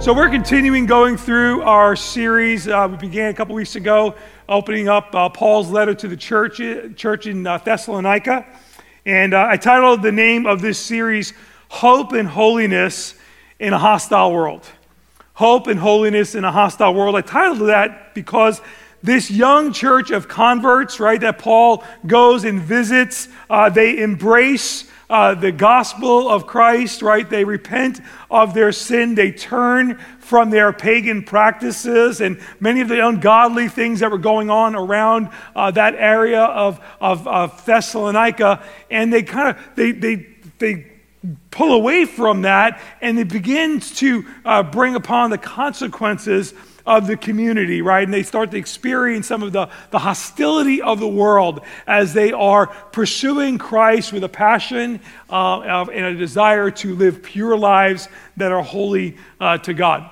So we're continuing going through our series. Uh, we began a couple weeks ago, opening up uh, Paul's letter to the church, church in uh, Thessalonica. And uh, I titled the name of this series, Hope and Holiness in a Hostile World. Hope and Holiness in a Hostile World. I titled that because this young church of converts, right, that Paul goes and visits, uh, they embrace uh, the gospel of Christ, right? They repent of their sin. They turn from their pagan practices and many of the ungodly things that were going on around uh, that area of, of, of, Thessalonica. And they kind of, they, they, they pull away from that and they begin to uh, bring upon the consequences of the community, right? And they start to experience some of the, the hostility of the world as they are pursuing Christ with a passion uh, and a desire to live pure lives that are holy uh, to God.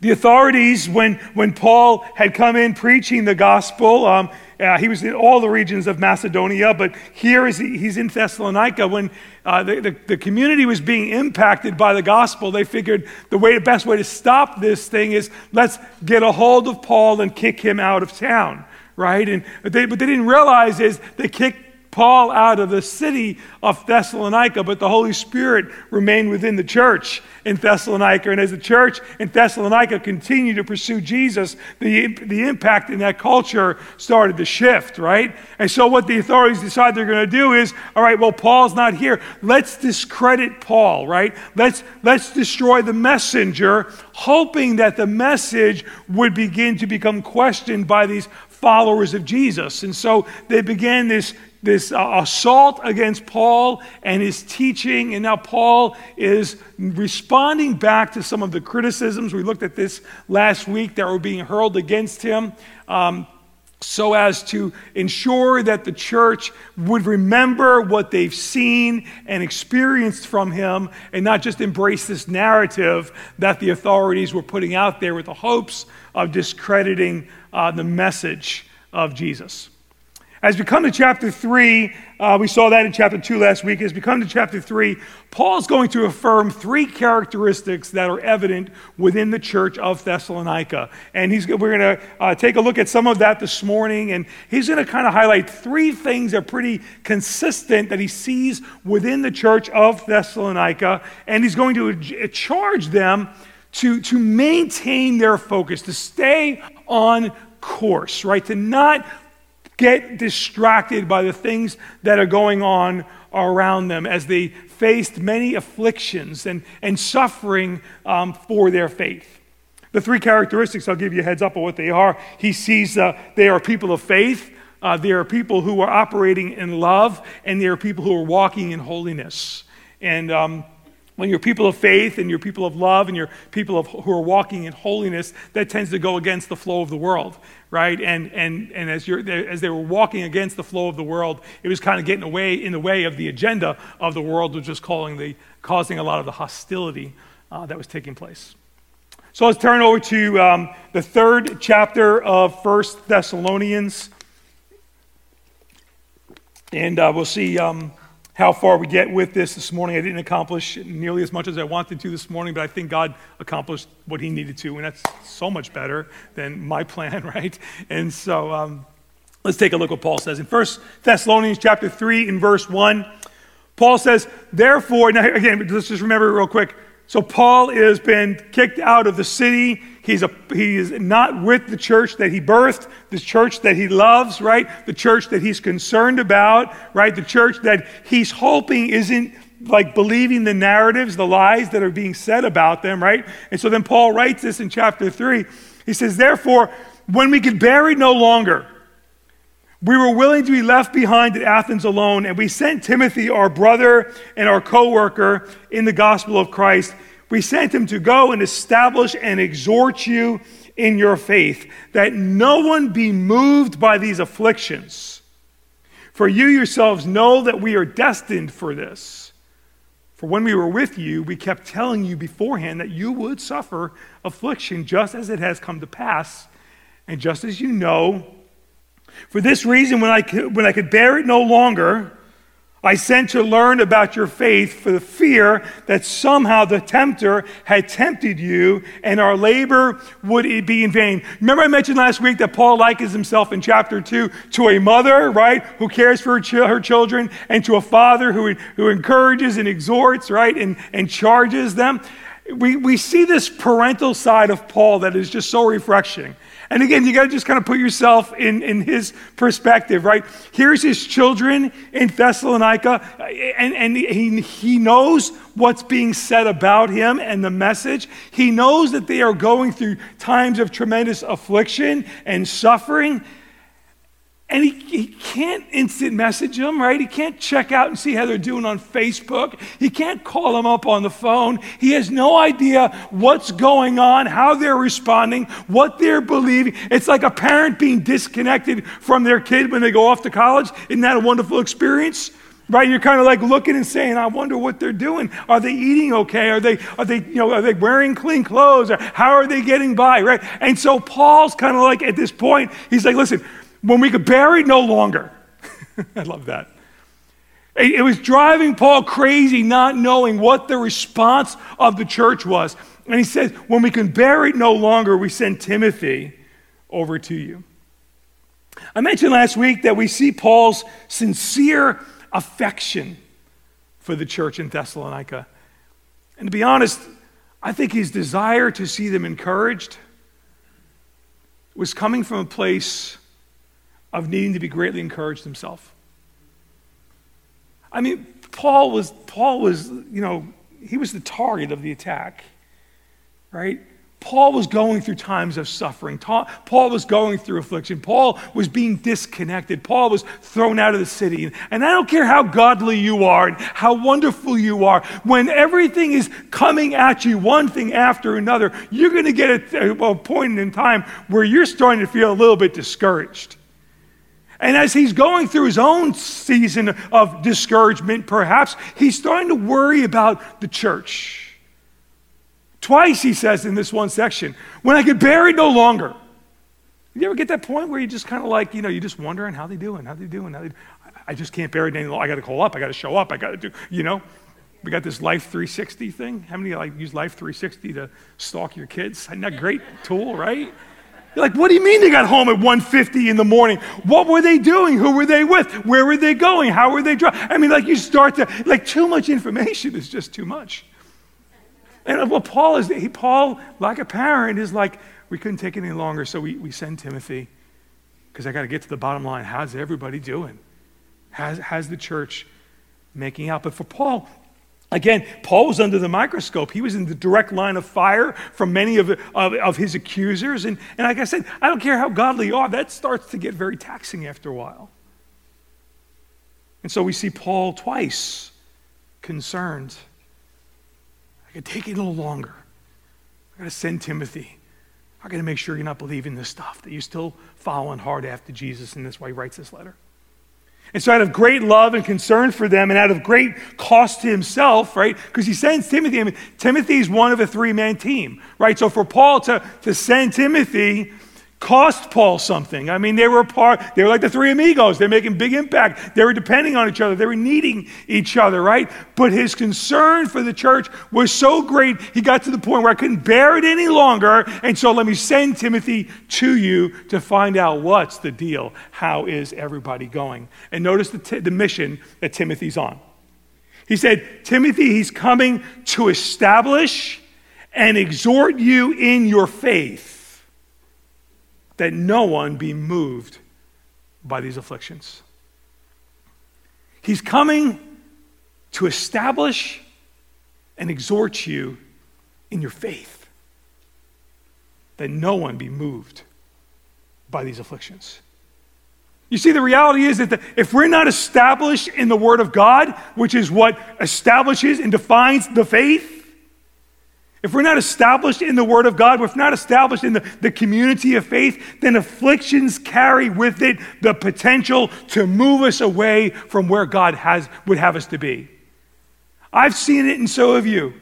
The authorities, when, when Paul had come in preaching the gospel, um, uh, he was in all the regions of Macedonia, but here is he, he's in Thessalonica. When uh, the, the, the, community was being impacted by the gospel, they figured the way, the best way to stop this thing is let's get a hold of Paul and kick him out of town, right? And but they, but they didn't realize is they kicked Paul out of the city of Thessalonica, but the Holy Spirit remained within the church in Thessalonica. And as the church in Thessalonica continued to pursue Jesus, the, the impact in that culture started to shift, right? And so what the authorities decide they're going to do is, all right, well, Paul's not here. Let's discredit Paul, right? Let's, let's destroy the messenger, hoping that the message would begin to become questioned by these followers of Jesus. And so they began this this uh, assault against Paul and his teaching. And now Paul is responding back to some of the criticisms. We looked at this last week that were being hurled against him. Um, so as to ensure that the church would remember what they've seen and experienced from him and not just embrace this narrative that the authorities were putting out there with the hopes of discrediting uh, the message of Jesus. As we come to chapter 3, uh, we saw that in chapter 2 last week. As we come to chapter 3, Paul's going to affirm three characteristics that are evident within the church of Thessalonica. And he's, we're going to uh, take a look at some of that this morning. And he's going to kind of highlight three things that are pretty consistent that he sees within the church of Thessalonica. And he's going to charge them to, to maintain their focus, to stay on course, right? To not get distracted by the things that are going on around them as they faced many afflictions and, and suffering um, for their faith. The three characteristics, I'll give you a heads up on what they are. He sees uh, they are people of faith, uh, they are people who are operating in love, and they are people who are walking in holiness. And um, when you're people of faith and you're people of love and you're people of, who are walking in holiness, that tends to go against the flow of the world, right? And, and, and as, you're, as they were walking against the flow of the world, it was kind of getting away in the way of the agenda of the world, which was calling the, causing a lot of the hostility uh, that was taking place. So let's turn over to um, the third chapter of First Thessalonians. And uh, we'll see um, how far we get with this this morning. I didn't accomplish nearly as much as I wanted to this morning, but I think God accomplished what He needed to, and that's so much better than my plan, right? And so um, let's take a look what Paul says in First Thessalonians chapter three, in verse one. Paul says, "Therefore," now again, let's just remember real quick. So Paul has been kicked out of the city. He's a, he is not with the church that he birthed, the church that he loves, right? The church that he's concerned about, right? The church that he's hoping isn't like believing the narratives, the lies that are being said about them, right? And so then Paul writes this in chapter 3. He says, Therefore, when we could bear it no longer, we were willing to be left behind at Athens alone, and we sent Timothy, our brother and our co worker in the gospel of Christ. We sent him to go and establish and exhort you in your faith, that no one be moved by these afflictions. For you yourselves know that we are destined for this. For when we were with you, we kept telling you beforehand that you would suffer affliction just as it has come to pass, and just as you know for this reason, when I, could, when I could bear it no longer, I sent to learn about your faith for the fear that somehow the tempter had tempted you and our labor would be in vain. Remember, I mentioned last week that Paul likens himself in chapter 2 to a mother, right, who cares for her, ch- her children, and to a father who, who encourages and exhorts, right, and, and charges them. We, we see this parental side of Paul that is just so refreshing. And again, you got to just kind of put yourself in, in his perspective, right? Here's his children in Thessalonica, and, and he, he knows what's being said about him and the message. He knows that they are going through times of tremendous affliction and suffering. And he, he can't instant message them, right? He can't check out and see how they're doing on Facebook. He can't call them up on the phone. He has no idea what's going on, how they're responding, what they're believing. It's like a parent being disconnected from their kid when they go off to college. Isn't that a wonderful experience? Right? You're kind of like looking and saying, I wonder what they're doing. Are they eating okay? Are they, are they, you know, are they wearing clean clothes? Or how are they getting by? Right? And so Paul's kind of like at this point, he's like, listen, when we could bear it no longer. I love that. It was driving Paul crazy not knowing what the response of the church was. And he says, when we can bear it no longer, we send Timothy over to you. I mentioned last week that we see Paul's sincere affection for the church in Thessalonica. And to be honest, I think his desire to see them encouraged was coming from a place of needing to be greatly encouraged himself. I mean, Paul was, Paul was, you know, he was the target of the attack, right? Paul was going through times of suffering. Paul was going through affliction. Paul was being disconnected. Paul was thrown out of the city. And I don't care how godly you are and how wonderful you are, when everything is coming at you, one thing after another, you're going to get a, a point in time where you're starting to feel a little bit discouraged. And as he's going through his own season of discouragement, perhaps, he's starting to worry about the church. Twice he says in this one section, when I could bear it no longer. You ever get that point where you just kind of like, you know, you're just wondering how they doing, how they doing, how they I just can't bear it any longer. I got to call up, I got to show up, I got to do, you know. We got this Life 360 thing. How many like use Life 360 to stalk your kids? Isn't that a great tool, right? You're like, what do you mean they got home at 1.50 in the morning? What were they doing? Who were they with? Where were they going? How were they driving? I mean, like you start to, like too much information is just too much. And uh, what Paul is, he, Paul, like a parent, is like, we couldn't take it any longer, so we, we send Timothy because I got to get to the bottom line. How's everybody doing? How's, how's the church making out? But for Paul, Again, Paul was under the microscope. He was in the direct line of fire from many of, of, of, his accusers. And, and like I said, I don't care how godly you are, that starts to get very taxing after a while. And so we see Paul twice concerned. I can take it a little longer. I got to send Timothy. I got to make sure you're not believing this stuff, that you're still following hard after Jesus, and that's why he writes this letter. And so, out of great love and concern for them, and out of great cost to himself, right? Because he sends Timothy. I mean, Timothy's one of a three man team, right? So, for Paul to, to send Timothy cost Paul something. I mean, they were part, they were like the three amigos. They're making big impact. They were depending on each other. They were needing each other, right? But his concern for the church was so great, he got to the point where I couldn't bear it any longer. And so let me send Timothy to you to find out what's the deal. How is everybody going? And notice the, t- the mission that Timothy's on. He said, Timothy, he's coming to establish and exhort you in your faith that no one be moved by these afflictions. He's coming to establish and exhort you in your faith that no one be moved by these afflictions. You see, the reality is that if we're not established in the Word of God, which is what establishes and defines the faith, if we're not established in the Word of God, if we're not established in the, the community of faith, then afflictions carry with it the potential to move us away from where God has, would have us to be. I've seen it, and so have you.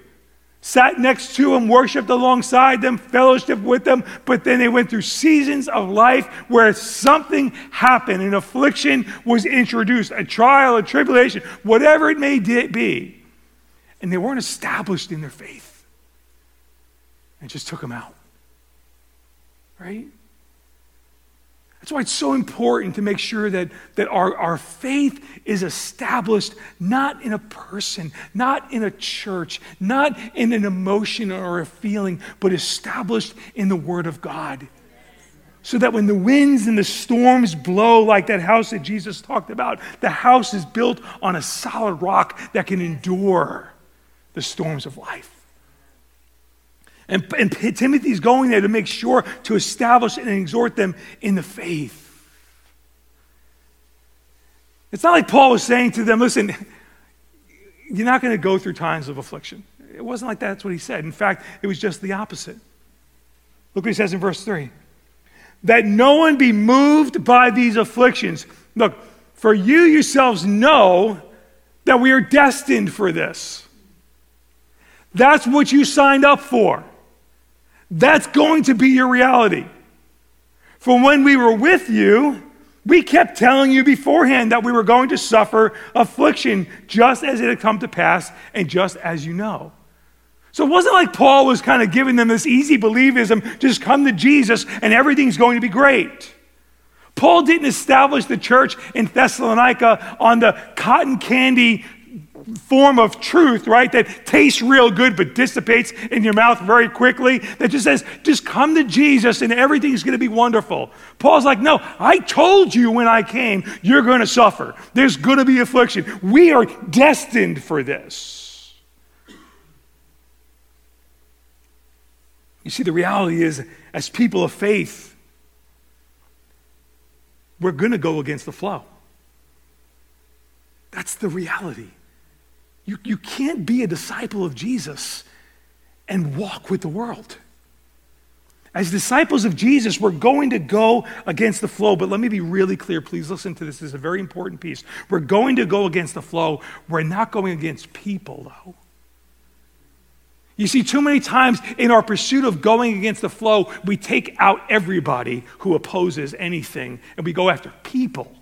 sat next to them, worshiped alongside them, fellowship with them, but then they went through seasons of life where something happened, an affliction was introduced, a trial, a tribulation, whatever it may be. And they weren't established in their faith. And just took them out. Right? That's why it's so important to make sure that, that our, our faith is established not in a person, not in a church, not in an emotion or a feeling, but established in the Word of God. So that when the winds and the storms blow, like that house that Jesus talked about, the house is built on a solid rock that can endure the storms of life. And, and Timothy's going there to make sure to establish and exhort them in the faith. It's not like Paul was saying to them, listen, you're not going to go through times of affliction. It wasn't like that. that's what he said. In fact, it was just the opposite. Look what he says in verse 3 that no one be moved by these afflictions. Look, for you yourselves know that we are destined for this. That's what you signed up for. That's going to be your reality. For when we were with you, we kept telling you beforehand that we were going to suffer affliction just as it had come to pass and just as you know. So it wasn't like Paul was kind of giving them this easy believism just come to Jesus and everything's going to be great. Paul didn't establish the church in Thessalonica on the cotton candy form of truth, right, that tastes real good but dissipates in your mouth very quickly, that just says, just come to Jesus and everything's going to be wonderful. Paul's like, no, I told you when I came, you're going to suffer. There's going to be affliction. We are destined for this. You see, the reality is, as people of faith, we're going to go against the flow. That's the reality. You, you can't be a disciple of Jesus and walk with the world. As disciples of Jesus, we're going to go against the flow, but let me be really clear. Please listen to this. This is a very important piece. We're going to go against the flow. We're not going against people, though. You see, too many times in our pursuit of going against the flow, we take out everybody who opposes anything and we go after people.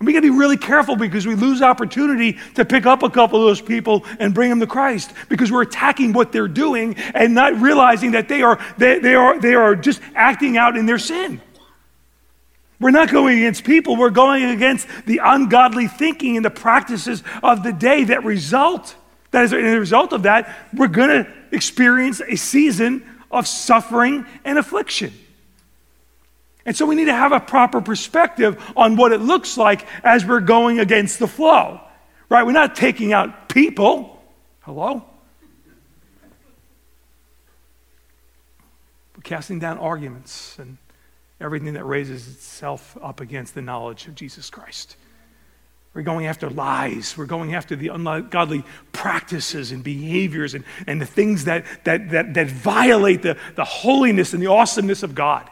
And we got to be really careful because we lose opportunity to pick up a couple of those people and bring them to Christ because we're attacking what they're doing and not realizing that they are, they, they are, they are just acting out in their sin. We're not going against people, we're going against the ungodly thinking and the practices of the day that result. That is, as a result of that, we're going to experience a season of suffering and affliction. And so we need to have a proper perspective on what it looks like as we're going against the flow. Right? We're not taking out people. Hello? We're casting down arguments and everything that raises itself up against the knowledge of Jesus Christ. We're going after lies. We're going after the ungodly practices and behaviors and, and the things that, that, that, that violate the, the holiness and the awesomeness of God.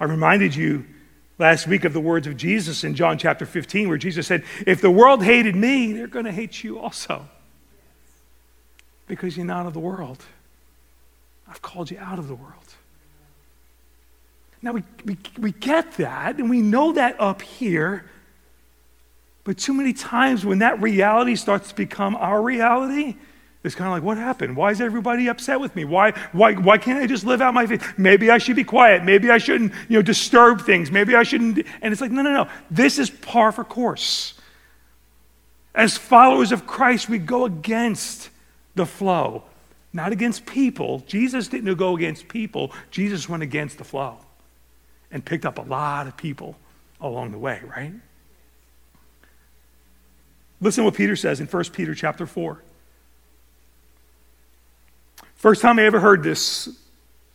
I reminded you last week of the words of Jesus in John chapter 15, where Jesus said, If the world hated me, they're going to hate you also. Because you're not of the world. I've called you out of the world. Now, we, we, we get that, and we know that up here. But too many times when that reality starts to become our reality, it's kind of like, what happened? Why is everybody upset with me? Why, why, why can't I just live out my faith? Maybe I should be quiet. Maybe I shouldn't, you know, disturb things. Maybe I shouldn't. And it's like, no, no, no. This is par for course. As followers of Christ, we go against the flow, not against people. Jesus didn't go against people. Jesus went against the flow and picked up a lot of people along the way, right? Listen to what Peter says in 1 Peter chapter 4. First time I ever heard this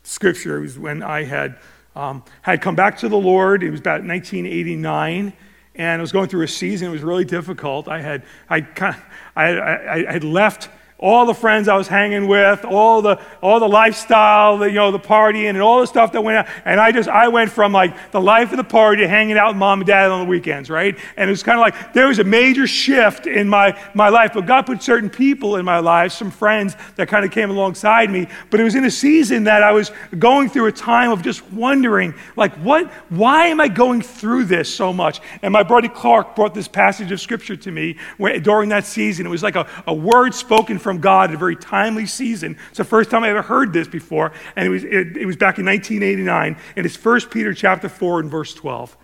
scripture was when I had, um, had come back to the Lord. It was about 1989, and I was going through a season. It was really difficult. I had, I, kind of, I, I, I had left all the friends I was hanging with, all the all the lifestyle, the, you know, the partying and all the stuff that went out. And I just I went from like the life of the party to hanging out with mom and dad on the weekends, right? And it was kind of like there was a major shift in my my life. But God put certain people in my life, some friends that kind of came alongside me. But it was in a season that I was going through a time of just wondering, like, what why am I going through this so much? And my brother Clark brought this passage of scripture to me during that season. It was like a, a word spoken from God at a very timely season. It's the first time I ever heard this before, and it was, it, it was back in 1989, and it's 1 Peter chapter 4 and verse 12.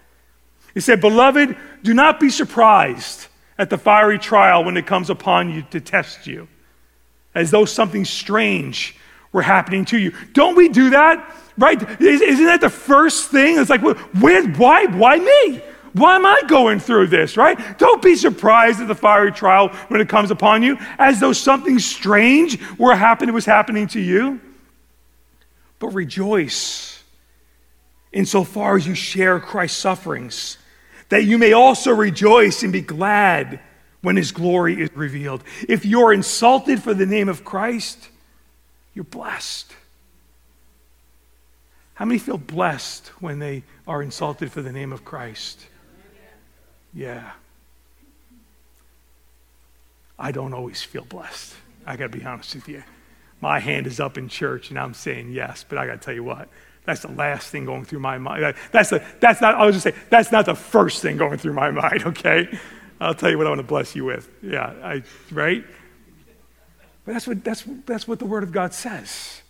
He said, Beloved, do not be surprised at the fiery trial when it comes upon you to test you, as though something strange were happening to you. Don't we do that? Right? Isn't that the first thing? It's like, where, why, why me? Why am I going through this, right? Don't be surprised at the fiery trial when it comes upon you, as though something strange were happening, was happening to you. But rejoice insofar as you share Christ's sufferings, that you may also rejoice and be glad when his glory is revealed. If you're insulted for the name of Christ, you're blessed. How many feel blessed when they are insulted for the name of Christ? Yeah. I don't always feel blessed. I got to be honest with you. My hand is up in church and I'm saying yes, but I got to tell you what. That's the last thing going through my mind. That's, the, that's not, I was just say, that's not the first thing going through my mind, okay? I'll tell you what I want to bless you with. Yeah, I, right? But that's what, that's, that's what the Word of God says.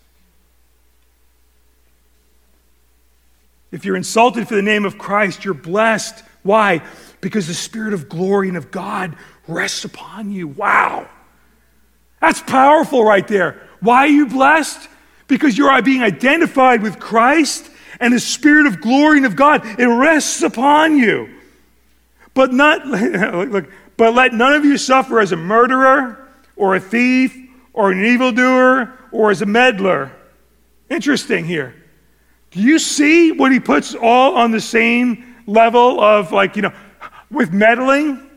If you're insulted for the name of Christ, you're blessed. Why? Because the Spirit of glory and of God rests upon you. Wow. That's powerful right there. Why are you blessed? Because you're being identified with Christ and the Spirit of glory and of God. It rests upon you. But not look, but let none of you suffer as a murderer or a thief or an evildoer or as a meddler. Interesting here. Do you see what he puts all on the same level of like, you know, with meddling.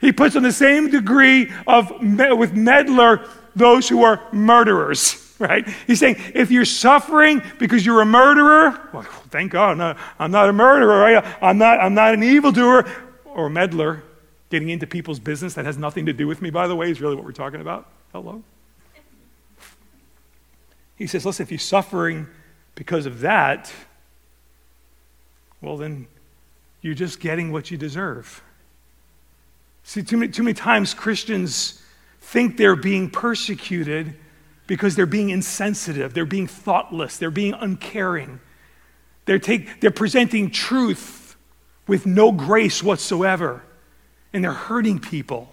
He puts on the same degree of with meddler those who are murderers, right? He's saying if you're suffering because you're a murderer, well, thank God, I'm not, I'm not a murderer, right? I'm not, I'm not an evildoer or a meddler. Getting into people's business that has nothing to do with me, by the way, is really what we're talking about. Hello? He says, listen, if you're suffering because of that, well, then you're just getting what you deserve. See, too many, too many times Christians think they're being persecuted because they're being insensitive, they're being thoughtless, they're being uncaring. They're, take, they're presenting truth with no grace whatsoever, and they're hurting people.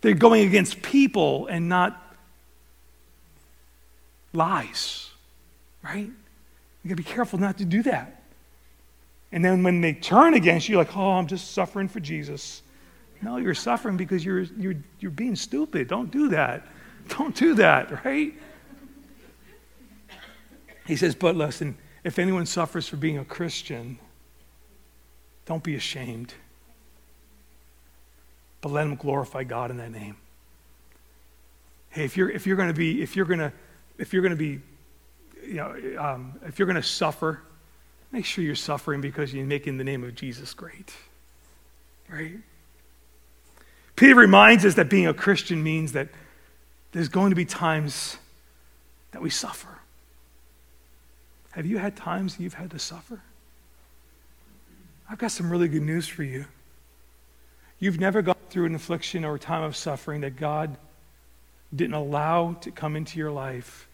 They're going against people and not lies, right? You gotta be careful not to do that. And then when they turn against you, like, oh, I'm just suffering for Jesus. No, you're suffering because you're, you're, you're being stupid. Don't do that. Don't do that, right? He says, but listen, if anyone suffers for being a Christian, don't be ashamed. But let him glorify God in that name. Hey, if you're, if you're going to be, if you're going to, if you're going to be, you know, um, if you're going to suffer, Make sure you're suffering because you're making the name of Jesus great. Right? Peter reminds us that being a Christian means that there's going to be times that we suffer. Have you had times you've had to suffer? I've got some really good news for you. You've never gone through an affliction or a time of suffering that God didn't allow to come into your life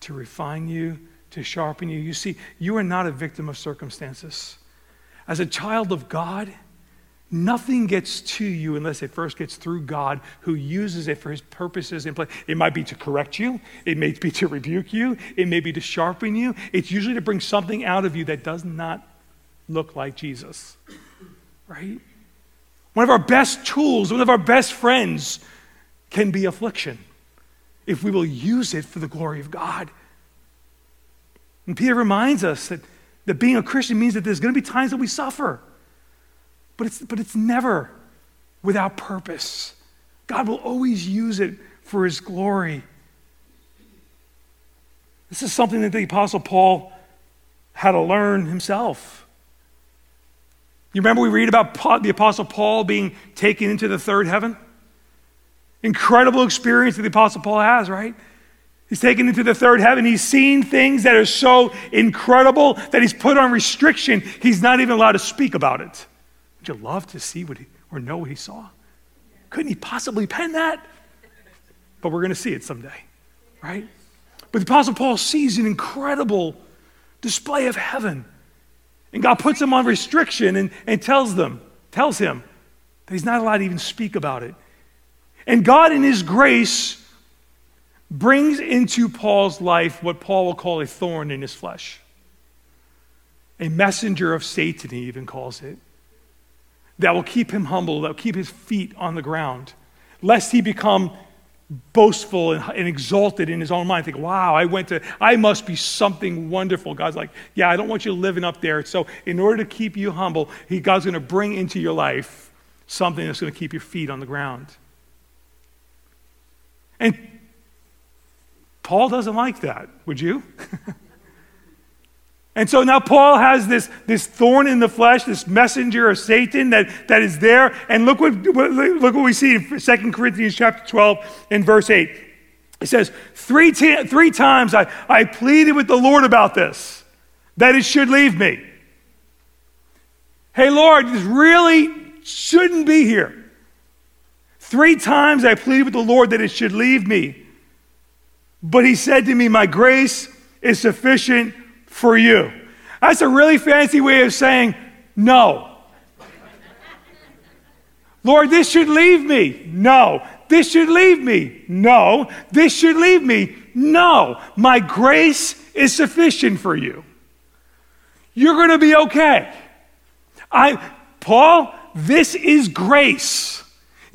to refine you, to sharpen you. You see, you are not a victim of circumstances. As a child of God, nothing gets to you unless it first gets through God who uses it for his purposes in play. It might be to correct you, it may be to rebuke you, it may be to sharpen you. It's usually to bring something out of you that does not look like Jesus. Right? One of our best tools, one of our best friends can be affliction if we will use it for the glory of God. And Peter reminds us that, that being a Christian means that there's going to be times that we suffer, but it's, but it's never without purpose. God will always use it for his glory. This is something that the Apostle Paul had to learn himself. You remember we read about the Apostle Paul being taken into the third heaven? Incredible experience that the Apostle Paul has, right? He's taken into the third heaven. He's seen things that are so incredible that he's put on restriction. He's not even allowed to speak about it. Would you love to see what he, or know what he saw? Couldn't he possibly pen that? But we're going to see it someday, right? But the Apostle Paul sees an incredible display of heaven. And God puts him on restriction and, and tells them, tells him that he's not allowed to even speak about it. And God, in his grace, brings into Paul's life what Paul will call a thorn in his flesh. A messenger of Satan, he even calls it that will keep him humble, that will keep his feet on the ground, lest he become boastful and, and, exalted in his own mind. Think, wow, I went to, I must be something wonderful. God's like, yeah, I don't want you living up there. So, in order to keep you humble, he, God's going to bring into your life something that's going to keep your feet on the ground. And Paul doesn't like that, would you? And so now Paul has this, this thorn in the flesh, this messenger of Satan that, that is there. And look what, look what we see in 2 Corinthians chapter 12 and verse 8. It says, Three, t- three times I, I pleaded with the Lord about this, that it should leave me. Hey, Lord, this really shouldn't be here. Three times I pleaded with the Lord that it should leave me. But he said to me, My grace is sufficient for you. That's a really fancy way of saying no. Lord, this should leave me. No. This should leave me. No. This should leave me. No. My grace is sufficient for you. You're going to be okay. I Paul, this is grace.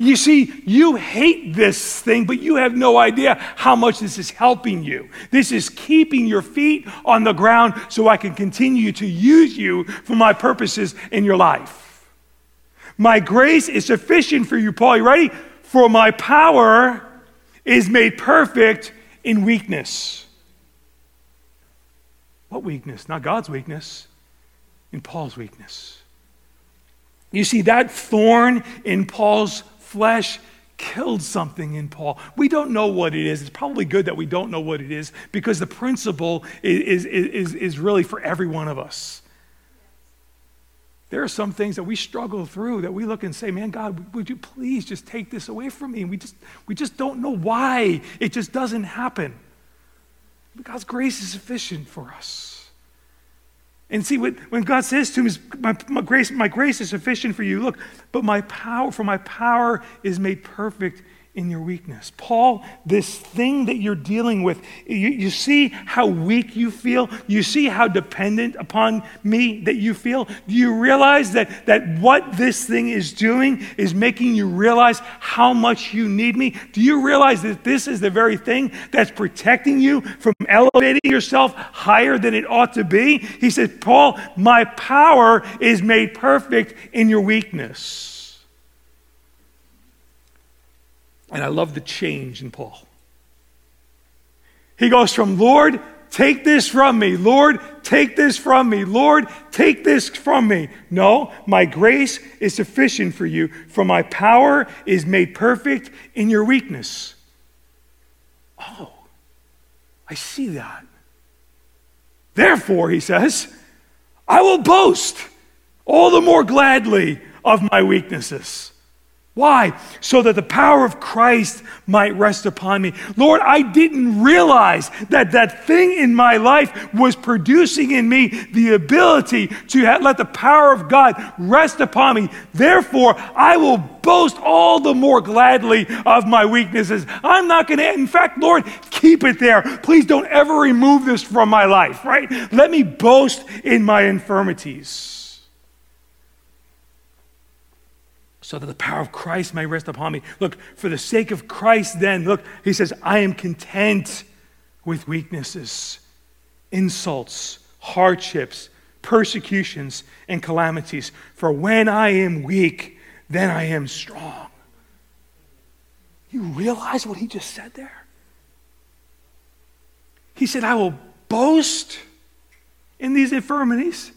You see, you hate this thing, but you have no idea how much this is helping you. This is keeping your feet on the ground so I can continue to use you for my purposes in your life. My grace is sufficient for you, Paul. You ready? For my power is made perfect in weakness. What weakness? Not God's weakness, in Paul's weakness. You see, that thorn in Paul's flesh killed something in Paul. We don't know what it is. It's probably good that we don't know what it is because the principle is, is, is, is really for every one of us. There are some things that we struggle through that we look and say, man, God, would you please just take this away from me? And we just, we just don't know why. It just doesn't happen. But God's grace is sufficient for us. And see, when God says to him, my, my, grace, my grace is sufficient for you. Look, but my power, for my power is made perfect in your weakness. Paul, this thing that you're dealing with, you, you, see how weak you feel? You see how dependent upon me that you feel? Do you realize that, that what this thing is doing is making you realize how much you need me? Do you realize that this is the very thing that's protecting you from elevating yourself higher than it ought to be? He says, Paul, my power is made perfect in your weakness. And I love the change in Paul. He goes from, Lord, take this from me. Lord, take this from me. Lord, take this from me. No, my grace is sufficient for you, for my power is made perfect in your weakness. Oh, I see that. Therefore, he says, I will boast all the more gladly of my weaknesses why? So that the power of Christ might rest upon me. Lord, I didn't realize that that thing in my life was producing in me the ability to have, let the power of God rest upon me. Therefore, I will boast all the more gladly of my weaknesses. I'm not going to, in fact, Lord, keep it there. Please don't ever remove this from my life, right? Let me boast in my infirmities. So that the power of Christ may rest upon me. Look, for the sake of Christ, then, look, he says, I am content with weaknesses, insults, hardships, persecutions, and calamities. For when I am weak, then I am strong. You realize what he just said there? He said, I will boast in these infirmities.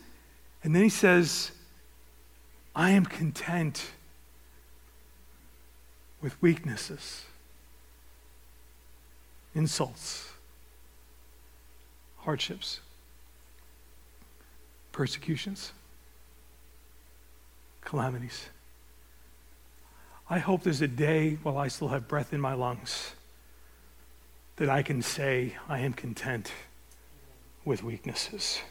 And then he says, I am content with weaknesses, insults, hardships, persecutions, calamities. I hope there's a day while I still have breath in my lungs that I can say, I am content with weaknesses.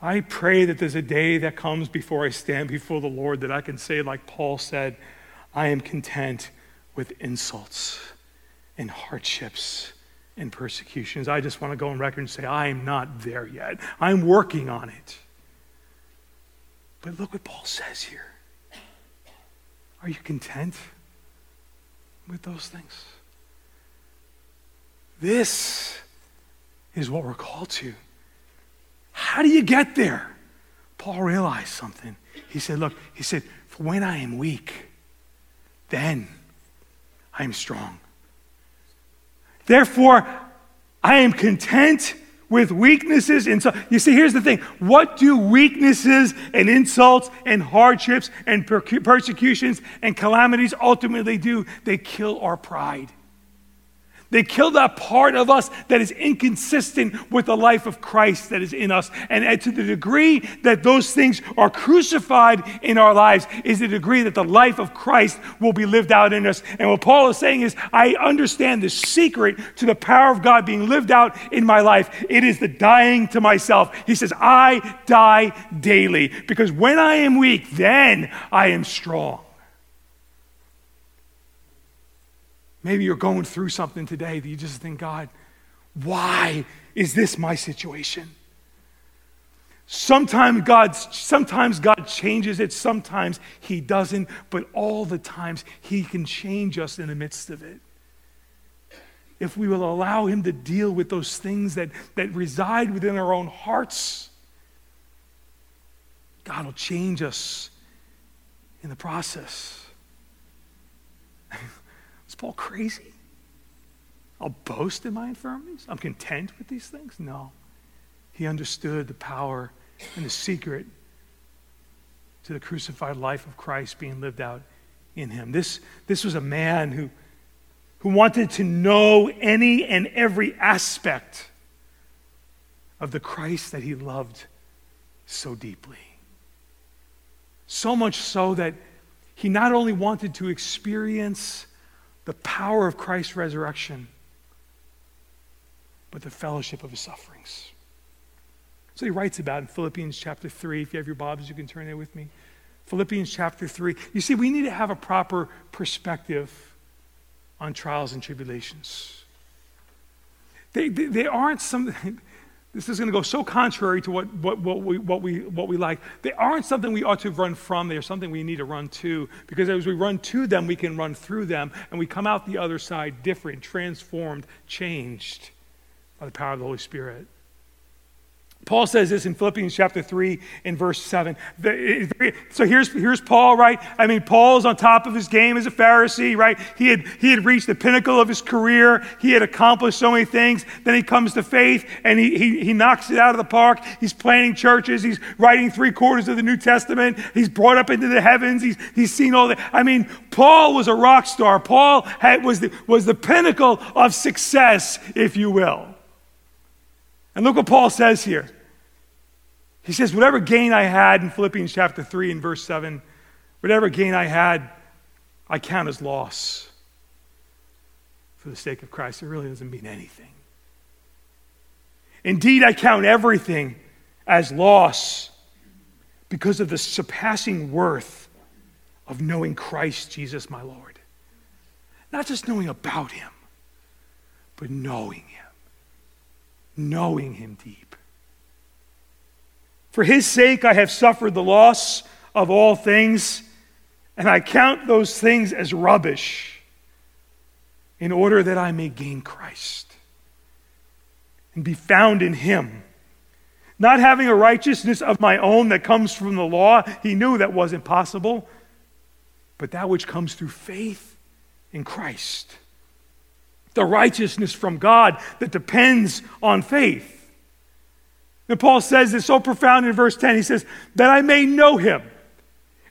I pray that there's a day that comes before I stand before the Lord that I can say, like Paul said, I am content with insults and hardships and persecutions. I just want to go on record and say, I am not there yet. I'm working on it. But look what Paul says here. Are you content with those things? This is what we're called to. How do you get there? Paul realized something. He said, Look, he said, For when I am weak, then I am strong. Therefore, I am content with weaknesses and so you see here's the thing. What do weaknesses and insults and hardships and persecutions and calamities ultimately do? They kill our pride they kill that part of us that is inconsistent with the life of Christ that is in us. And to the degree that those things are crucified in our lives, is the degree that the life of Christ will be lived out in us. And what Paul is saying is, I understand the secret to the power of God being lived out in my life. It is the dying to myself. He says, I die daily because when I am weak, then I am strong. Maybe you're going through something today that you just think, God, why is this my situation? Sometimes God, sometimes God changes it, sometimes He doesn't, but all the times He can change us in the midst of it. If we will allow Him to deal with those things that, that reside within our own hearts, God will change us in the process. Paul crazy? I'll boast in my infirmities? I'm content with these things? No. He understood the power and the secret to the crucified life of Christ being lived out in him. This, this was a man who, who wanted to know any and every aspect of the Christ that he loved so deeply. So much so that he not only wanted to experience the power of Christ's resurrection, but the fellowship of his sufferings. So he writes about in Philippians chapter 3. If you have your Bibles, you can turn there with me. Philippians chapter 3. You see, we need to have a proper perspective on trials and tribulations. They, they, they aren't some, this is going to go so contrary to what, what, what, we, what, we, what we like. They aren't something we ought to run from. They're something we need to run to. Because as we run to them, we can run through them, and we come out the other side different, transformed, changed by the power of the Holy Spirit. Paul says this in Philippians chapter 3 in verse 7. So here's, here's Paul, right? I mean, Paul's on top of his game as a Pharisee, right? He had, he had reached the pinnacle of his career. He had accomplished so many things. Then he comes to faith and he, he, he knocks it out of the park. He's planting churches. He's writing three quarters of the New Testament. He's brought up into the heavens. He's, he's seen all that. I mean, Paul was a rock star. Paul had, was, the, was the pinnacle of success, if you will. And look what Paul says here. He says, Whatever gain I had in Philippians chapter 3 and verse 7, whatever gain I had, I count as loss for the sake of Christ. It really doesn't mean anything. Indeed, I count everything as loss because of the surpassing worth of knowing Christ Jesus my Lord. Not just knowing about him, but knowing him. Knowing him deep. For his sake I have suffered the loss of all things, and I count those things as rubbish in order that I may gain Christ and be found in him. Not having a righteousness of my own that comes from the law, he knew that wasn't possible, but that which comes through faith in Christ. The righteousness from God that depends on faith. And Paul says this so profound in verse 10. He says, That I may know him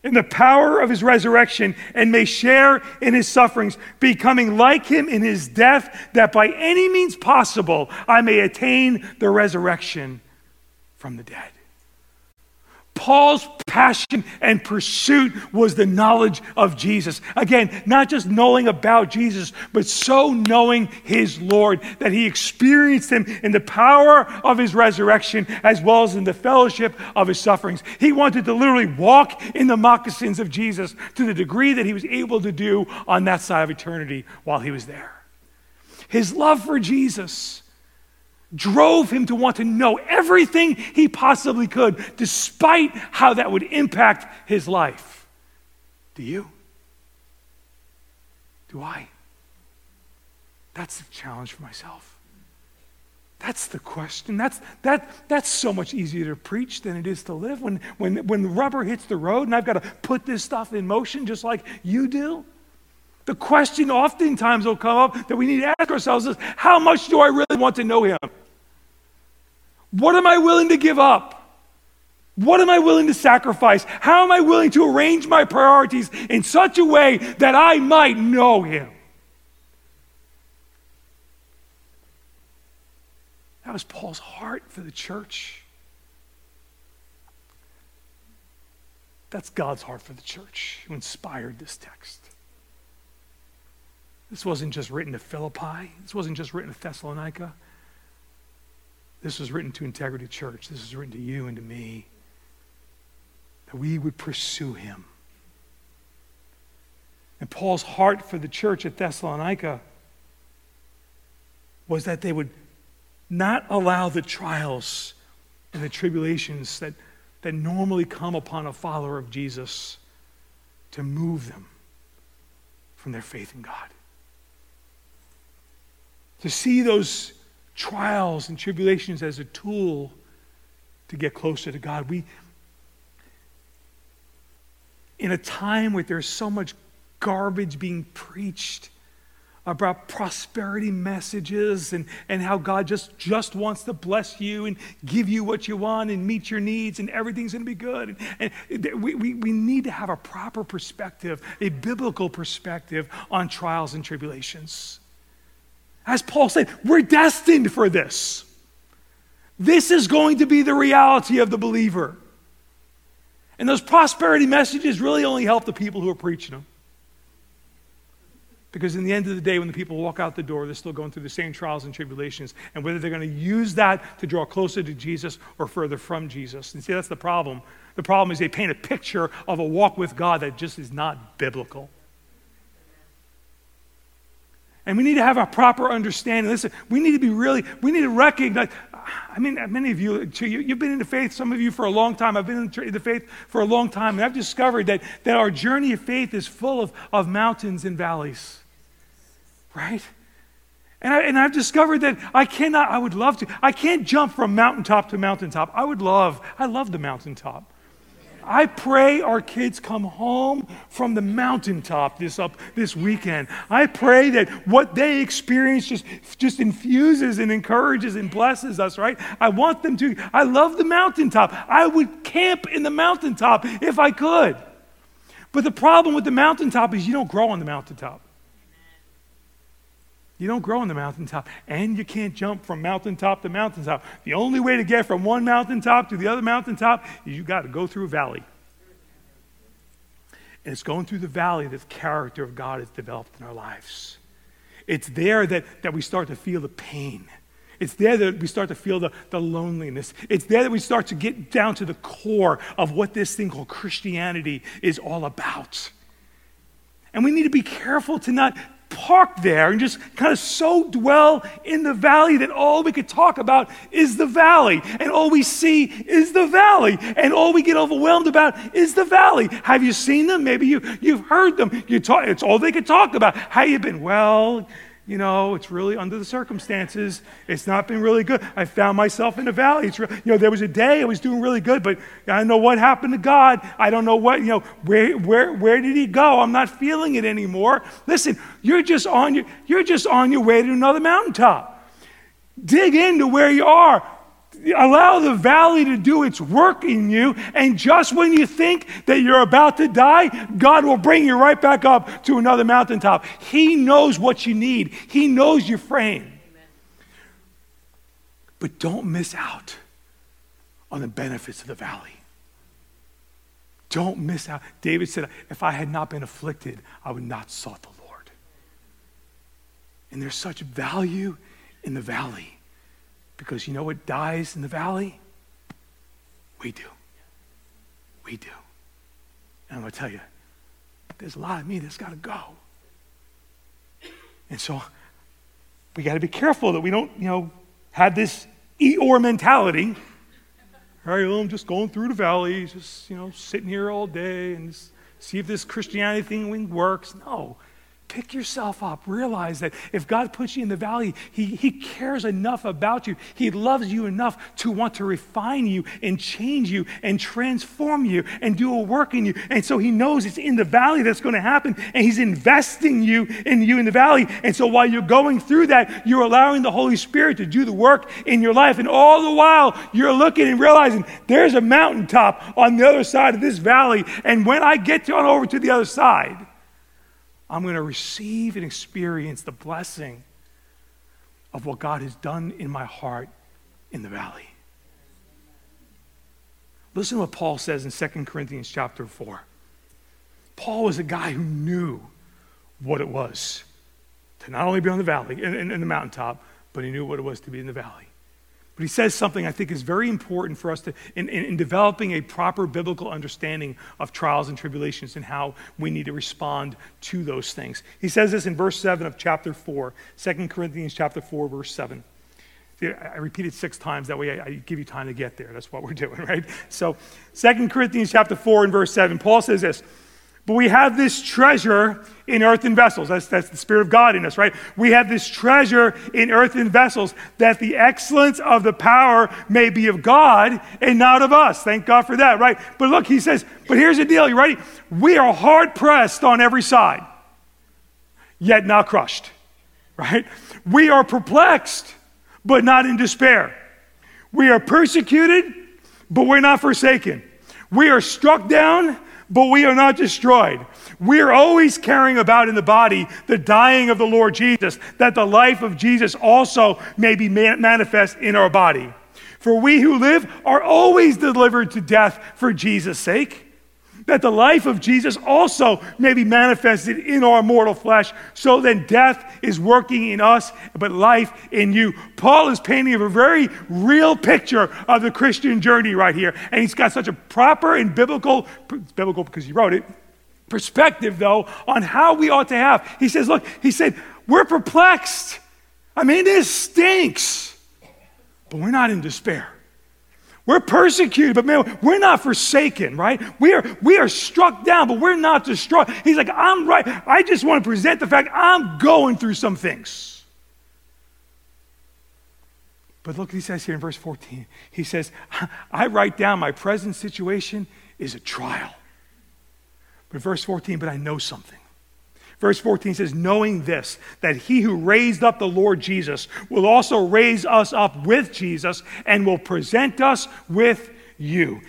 in the power of his resurrection and may share in his sufferings, becoming like him in his death, that by any means possible I may attain the resurrection from the dead. Paul's passion and pursuit was the knowledge of Jesus. Again, not just knowing about Jesus, but so knowing his Lord that he experienced him in the power of his resurrection as well as in the fellowship of his sufferings. He wanted to literally walk in the moccasins of Jesus to the degree that he was able to do on that side of eternity while he was there. His love for Jesus drove him to want to know everything he possibly could, despite how that would impact his life. Do you? Do I? That's the challenge for myself. That's the question. That's, that, that's so much easier to preach than it is to live. When, when, when rubber hits the road and I've got to put this stuff in motion just like you do, the question oftentimes will come up that we need to ask ourselves is how much do I really want to know him? What am I willing to give up? What am I willing to sacrifice? How am I willing to arrange my priorities in such a way that I might know him? That was Paul's heart for the church. That's God's heart for the church who inspired this text. This wasn't just written to Philippi, this wasn't just written to Thessalonica. This was written to Integrity Church. This was written to you and to me. That we would pursue him. And Paul's heart for the church at Thessalonica was that they would not allow the trials and the tribulations that, that normally come upon a follower of Jesus to move them from their faith in God. To see those trials and tribulations as a tool to get closer to God. We, in a time where there's so much garbage being preached about prosperity messages and, and how God just, just wants to bless you and give you what you want and meet your needs and everything's going to be good. And, and we, we, we need to have a proper perspective, a biblical perspective on trials and tribulations. As Paul said, we're destined for this. This is going to be the reality of the believer. And those prosperity messages really only help the people who are preaching them. Because in the end of the day, when the people walk out the door, they're still going through the same trials and tribulations. And whether they're going to use that to draw closer to Jesus or further from Jesus. And see, that's the problem. The problem is they paint a picture of a walk with God that just is not biblical. And we need to have a proper understanding. Listen, we need to be really, we need to recognize. I mean, many of you, you've been in the faith, some of you for a long time. I've been in the faith for a long time, and I've discovered that, that our journey of faith is full of, of mountains and valleys. Right? And, I, and I've discovered that I cannot, I would love to, I can't jump from mountaintop to mountaintop. I would love, I love the mountaintop. I pray our kids come home from the mountaintop this up this weekend. I pray that what they experience just, just infuses and encourages and blesses us, right? I want them to. I love the mountaintop. I would camp in the mountaintop if I could. But the problem with the mountaintop is you don't grow on the mountaintop. You don't grow on the mountaintop, and you can't jump from mountaintop to mountaintop. The only way to get from one mountaintop to the other mountaintop is you got to go through a valley. And it's going through the valley that the character of God is developed in our lives. It's there that, that we start to feel the pain. It's there that we start to feel the, the loneliness. It's there that we start to get down to the core of what this thing called Christianity is all about. And we need to be careful to not park there and just kind of so dwell in the valley that all we could talk about is the valley. And all we see is the valley. And all we get overwhelmed about is the valley. Have you seen them? Maybe you, you've heard them. You talk, it's all they could talk about. How you been? Well, you know, it's really under the circumstances. It's not been really good. I found myself in a valley. It's, you know, there was a day I was doing really good, but I don't know what happened to God. I don't know what, you know, where, where, where did he go? I'm not feeling it anymore. Listen, you're just on your, you're just on your way to another mountaintop. Dig into where you are. Allow the valley to do its work in you. And just when you think that you're about to die, God will bring you right back up to another mountaintop. He knows what you need, He knows your frame. But don't miss out on the benefits of the valley. Don't miss out. David said, If I had not been afflicted, I would not sought the Lord. And there's such value in the valley. Because you know what dies in the valley? We do. We do. And I'm going to tell you, there's a lot of me that's got to go. And so we got to be careful that we don't, you know, have this Eeyore mentality. All right, well, I'm just going through the valley, just, you know, sitting here all day and see if this Christianity thing works. No. Pick yourself up. Realize that if God puts you in the valley, he, he cares enough about you. He loves you enough to want to refine you and change you and transform you and do a work in you. And so He knows it's in the valley that's going to happen, and He's investing you in you in the valley. And so while you're going through that, you're allowing the Holy Spirit to do the work in your life. And all the while, you're looking and realizing there's a mountaintop on the other side of this valley. And when I get on over to the other side, I'm going to receive and experience the blessing of what God has done in my heart in the valley. Listen to what Paul says in 2 Corinthians chapter 4. Paul was a guy who knew what it was to not only be on the valley, in, in, in the mountaintop, but he knew what it was to be in the valley. But he says something I think is very important for us to, in, in, in, developing a proper biblical understanding of trials and tribulations and how we need to respond to those things. He says this in verse 7 of chapter 4, 2 Corinthians chapter 4, verse 7. I repeated six times. That way I, I give you time to get there. That's what we're doing, right? So 2 Corinthians chapter 4 and verse 7, Paul says this. But we have this treasure in earthen vessels. That's, that's the Spirit of God in us, right? We have this treasure in earthen vessels that the excellence of the power may be of God and not of us. Thank God for that, right? But look, he says, but here's the deal. You ready? We are hard pressed on every side, yet not crushed, right? We are perplexed, but not in despair. We are persecuted, but we're not forsaken. We are struck down but we are not destroyed. We are always carrying about in the body the dying of the Lord Jesus, that the life of Jesus also may be manifest in our body. For we who live are always delivered to death for Jesus' sake that the life of Jesus also may be manifested in our mortal flesh. So then death is working in us, but life in you. Paul is painting a very real picture of the Christian journey right here. And he's got such a proper and biblical, biblical because he wrote it, perspective though on how we ought to have. He says, look, he said, we're perplexed. I mean, this stinks, but we're not in despair. We're persecuted, but man, we're not forsaken, right? We are, we are struck down, but we're not destroyed. He's like, I'm right. I just want to present the fact I'm going through some things. But look he says here in verse 14. He says, I write down my present situation is a trial. But verse 14, but I know something. Verse 14 says, knowing this, that he who raised up the Lord Jesus will also raise us up with Jesus and will present us with you.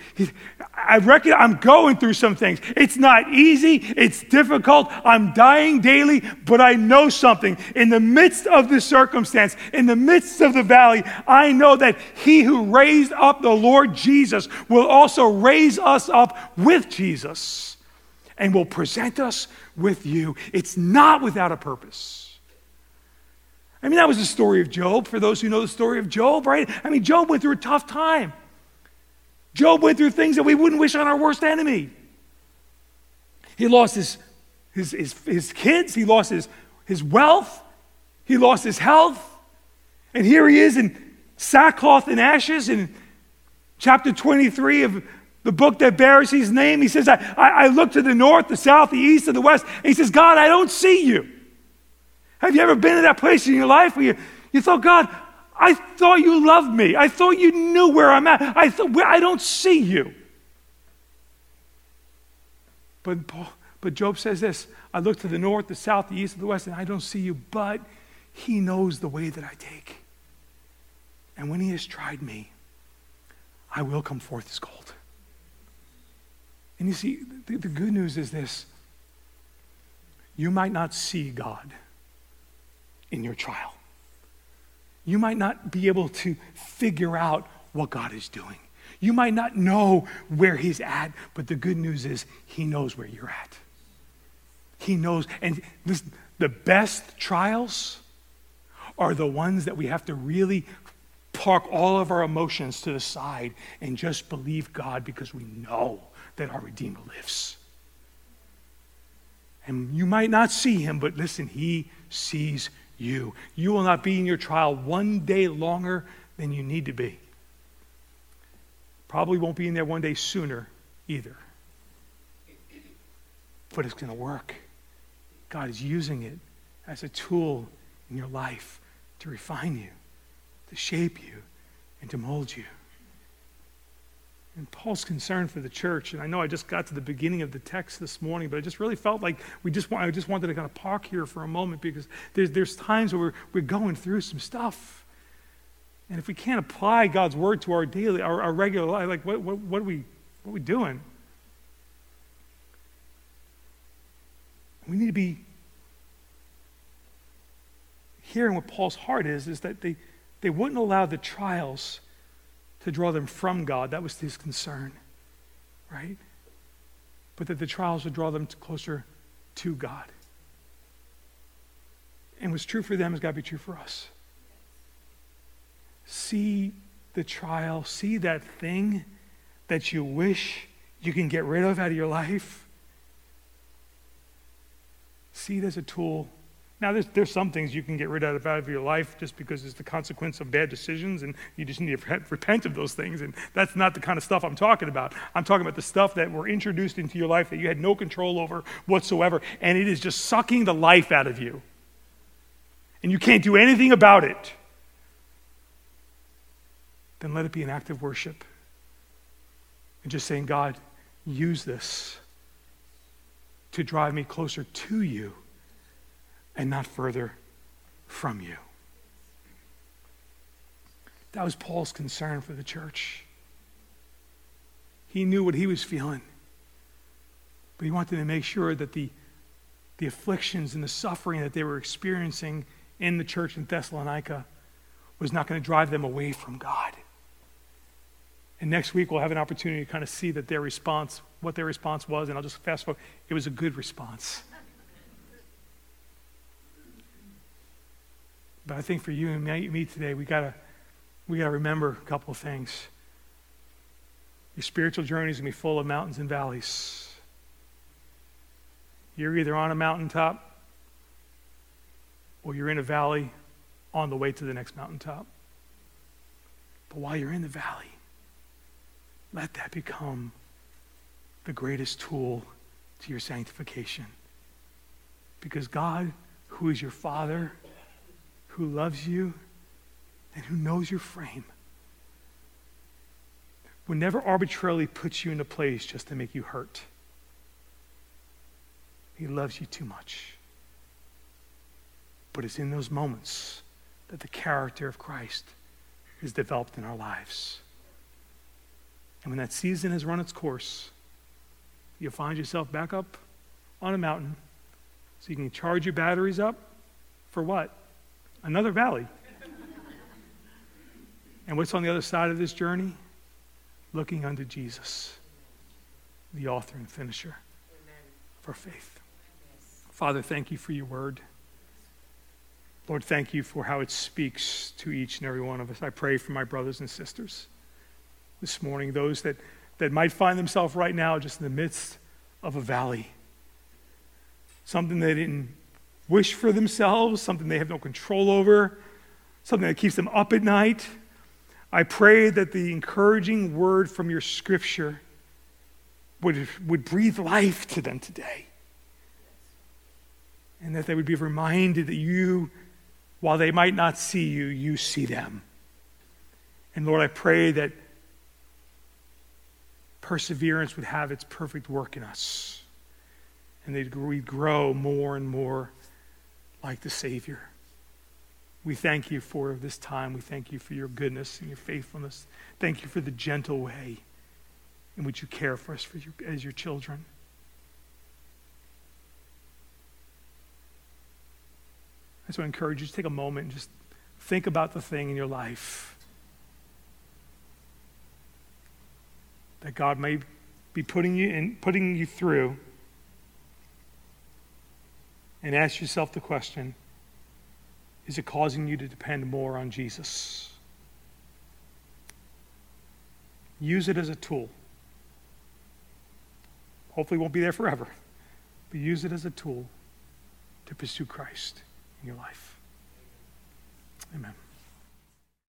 I reckon I'm going through some things. It's not easy, it's difficult. I'm dying daily, but I know something. In the midst of the circumstance, in the midst of the valley, I know that he who raised up the Lord Jesus will also raise us up with Jesus and will present us with you. It's not without a purpose. I mean, that was the story of Job, for those who know the story of Job, right? I mean, Job went through a tough time. Job went through things that we wouldn't wish on our worst enemy. He lost his, his, his, his kids, he lost his, his wealth, he lost his health. And here he is in sackcloth and ashes in chapter 23 of the book that bears his name. He says, I, I, look to the north, the south, the east, and the west. And he says, God, I don't see you. Have you ever been in that place in your life where you, you thought, God, I thought you loved me. I thought you knew where I'm at. I thought, I don't see you. But, but Job says this I look to the north, the south, the east, and the west, and I don't see you, but he knows the way that I take. And when he has tried me, I will come forth as gold. And you see, the, the good news is this you might not see God in your trial. You might not be able to figure out what God is doing. You might not know where He's at, but the good news is He knows where you're at. He knows. And the best trials are the ones that we have to really park all of our emotions to the side and just believe God because we know that our Redeemer lives. And you might not see him, but listen, he sees you. You will not be in your trial one day longer than you need to be. Probably won't be in there one day sooner either. But it's going to work. God is using it as a tool in your life to refine you, to shape you, and to mold you. And Paul's concern for the church, and I know I just got to the beginning of the text this morning, but I just really felt like we just want, I just wanted to kind of park here for a moment because there's, there's times where we're, we're going through some stuff. And if we can't apply God's word to our daily, our, our regular life, like what, what, what, are we, what are we doing? We need to be hearing what Paul's heart is, is that they, they wouldn't allow the trials to draw them from God. That was his concern, right? But that the trials would draw them closer to God. And what's true for them has got to be true for us. See the trial, see that thing that you wish you can get rid of out of your life. See it as a tool now, there's, there's some things you can get rid of out of your life just because it's the consequence of bad decisions, and you just need to repent of those things. And that's not the kind of stuff I'm talking about. I'm talking about the stuff that were introduced into your life that you had no control over whatsoever, and it is just sucking the life out of you. And you can't do anything about it. Then let it be an act of worship. And just saying, God, use this to drive me closer to you and not further from you. That was Paul's concern for the church. He knew what he was feeling, but he wanted to make sure that the, the afflictions and the suffering that they were experiencing in the church in Thessalonica was not going to drive them away from God. And next week we'll have an opportunity to kind of see that their response, what their response was, and I'll just fast forward. It was a good response. But I think for you and me today, we gotta we gotta remember a couple of things. Your spiritual journey is gonna be full of mountains and valleys. You're either on a mountaintop or you're in a valley on the way to the next mountaintop. But while you're in the valley, let that become the greatest tool to your sanctification. Because God, who is your Father, who loves you and who knows your frame will never arbitrarily put you in a place just to make you hurt. He loves you too much. But it's in those moments that the character of Christ is developed in our lives. And when that season has run its course, you'll find yourself back up on a mountain so you can charge your batteries up for what? Another valley. and what's on the other side of this journey? Looking unto Jesus, the author and finisher of our faith. Father, thank you for your word. Lord, thank you for how it speaks to each and every one of us. I pray for my brothers and sisters this morning, those that, that might find themselves right now just in the midst of a valley, something they didn't wish for themselves, something they have no control over, something that keeps them up at night. I pray that the encouraging word from your scripture would, would breathe life to them today. And that they would be reminded that you, while they might not see you, you see them. And Lord, I pray that perseverance would have its perfect work in us. And that we'd grow more and more like the Savior. We thank you for this time. We thank you for your goodness and your faithfulness. Thank you for the gentle way in which you care for us for your, as your children. I to encourage you to take a moment and just think about the thing in your life that God may be putting you in, putting you through, and ask yourself the question: Is it causing you to depend more on Jesus? Use it as a tool. Hopefully, it won't be there forever, but use it as a tool to pursue Christ in your life. Amen.